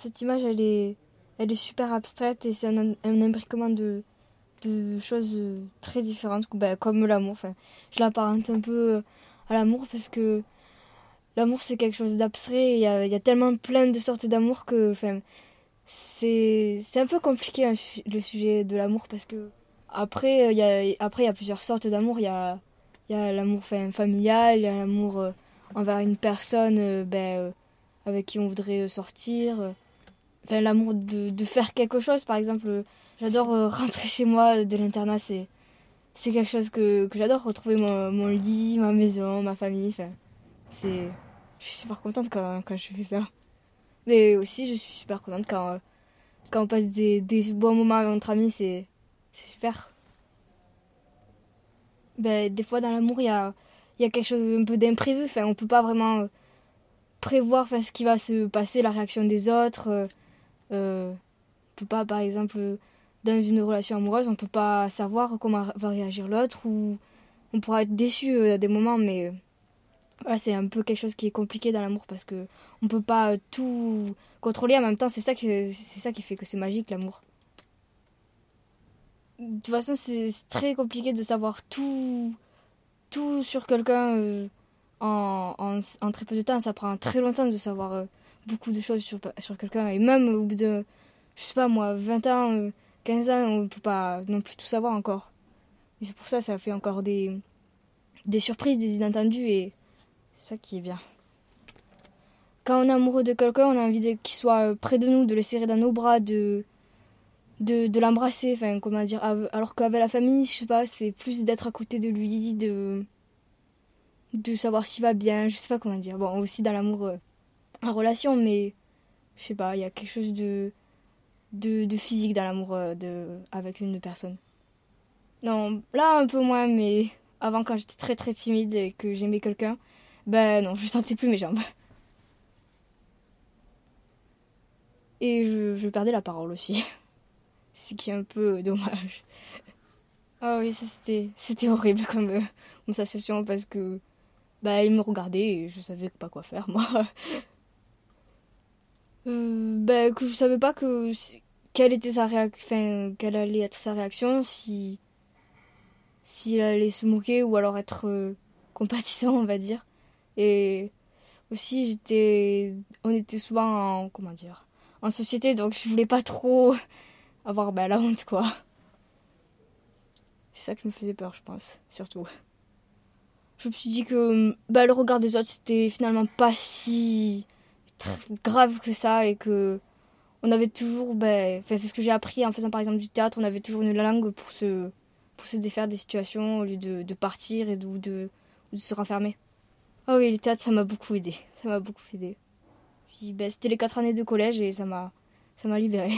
cette image, elle est, elle est super abstraite et c'est un, un imbriquement de, de choses euh, très différentes, ben, comme l'amour. Enfin, je l'apparente un peu euh, à l'amour parce que l'amour c'est quelque chose d'abstrait. Il y a, y a, tellement plein de sortes d'amour que enfin, c'est un peu compliqué hein, le sujet de l'amour parce que après euh, il y a, après, y a plusieurs sortes d'amour. Il y a, y a l'amour familial, il y a l'amour envers une personne ben, avec qui on voudrait sortir. Enfin, l'amour de, de, faire quelque chose, par exemple J'adore euh, rentrer chez moi de l'internat, c'est, c'est quelque chose que, que j'adore, retrouver mon, lit, ma maison, ma famille. Enfin, c'est, je suis super contente quand, quand je fais ça. Mais aussi, je suis super contente quand, euh, quand on passe des, des bons moments avec notre ami, c'est, c'est super. Ben, des fois, dans l'amour, il y a, y a quelque chose un peu d'imprévu. Enfin, on peut pas vraiment euh, prévoir ce qui va se passer, la réaction des autres. Euh, on peut pas, par exemple dans une relation amoureuse, on peut pas savoir comment va réagir l'autre ou on pourra être déçu euh, à des moments, mais voilà, c'est un peu quelque chose qui est compliqué dans l'amour parce que on peut pas tout contrôler en même temps. C'est ça que c'est ça qui fait que c'est magique l'amour. De toute façon, c'est très compliqué de savoir tout tout sur quelqu'un euh, en, en, très peu de temps. Ça prend très longtemps de savoir euh, beaucoup de choses sur, sur quelqu'un et même au bout de je sais pas moi 20 ans 15 ans, on ne peut pas non plus tout savoir encore. Et c'est pour ça que ça fait encore des, des surprises, des inattendus, et c'est ça qui est bien. Quand on est amoureux de quelqu'un, on a envie qu'il soit près de nous, de le serrer dans nos bras, de, de, de l'embrasser, enfin, comment dire. Alors qu'avec la famille, je sais pas, c'est plus d'être à côté de lui, de, de savoir s'il va bien, je sais pas comment dire. Bon, aussi dans l'amour euh, en relation, mais je sais pas, il y a quelque chose de de, physique dans l'amour euh, avec une personne. Non, là un peu moins, mais avant quand j'étais très très timide et que j'aimais quelqu'un, ben non, je sentais plus mes jambes. Et je, perdais la parole aussi. Ce qui est un peu dommage. Ah oui, ça c'était, c'était horrible comme, euh, comme sensation parce que bah, il me regardait et je savais pas quoi faire moi. Ben, que je savais pas que quelle était sa réaction, quelle allait être sa réaction, si s'il allait se moquer ou alors être euh, compatissant, on va dire. Et aussi, j'étais, on était souvent en, comment dire, en société, donc je voulais pas trop avoir ben, la honte, quoi. C'est ça qui me faisait peur, je pense, surtout. Je me suis dit que ben, le regard des autres, c'était finalement pas si grave que ça et que on avait toujours, ben, c'est ce que j'ai appris en faisant par exemple du théâtre, on avait toujours une langue pour se, pour se défaire des situations au lieu de, de partir et de, de, se renfermer. Ah oui, le théâtre, ça m'a beaucoup aidé. Ça m'a beaucoup aidé. Puis ben, c'était les quatre années de collège et ça m'a, ça m'a libéré.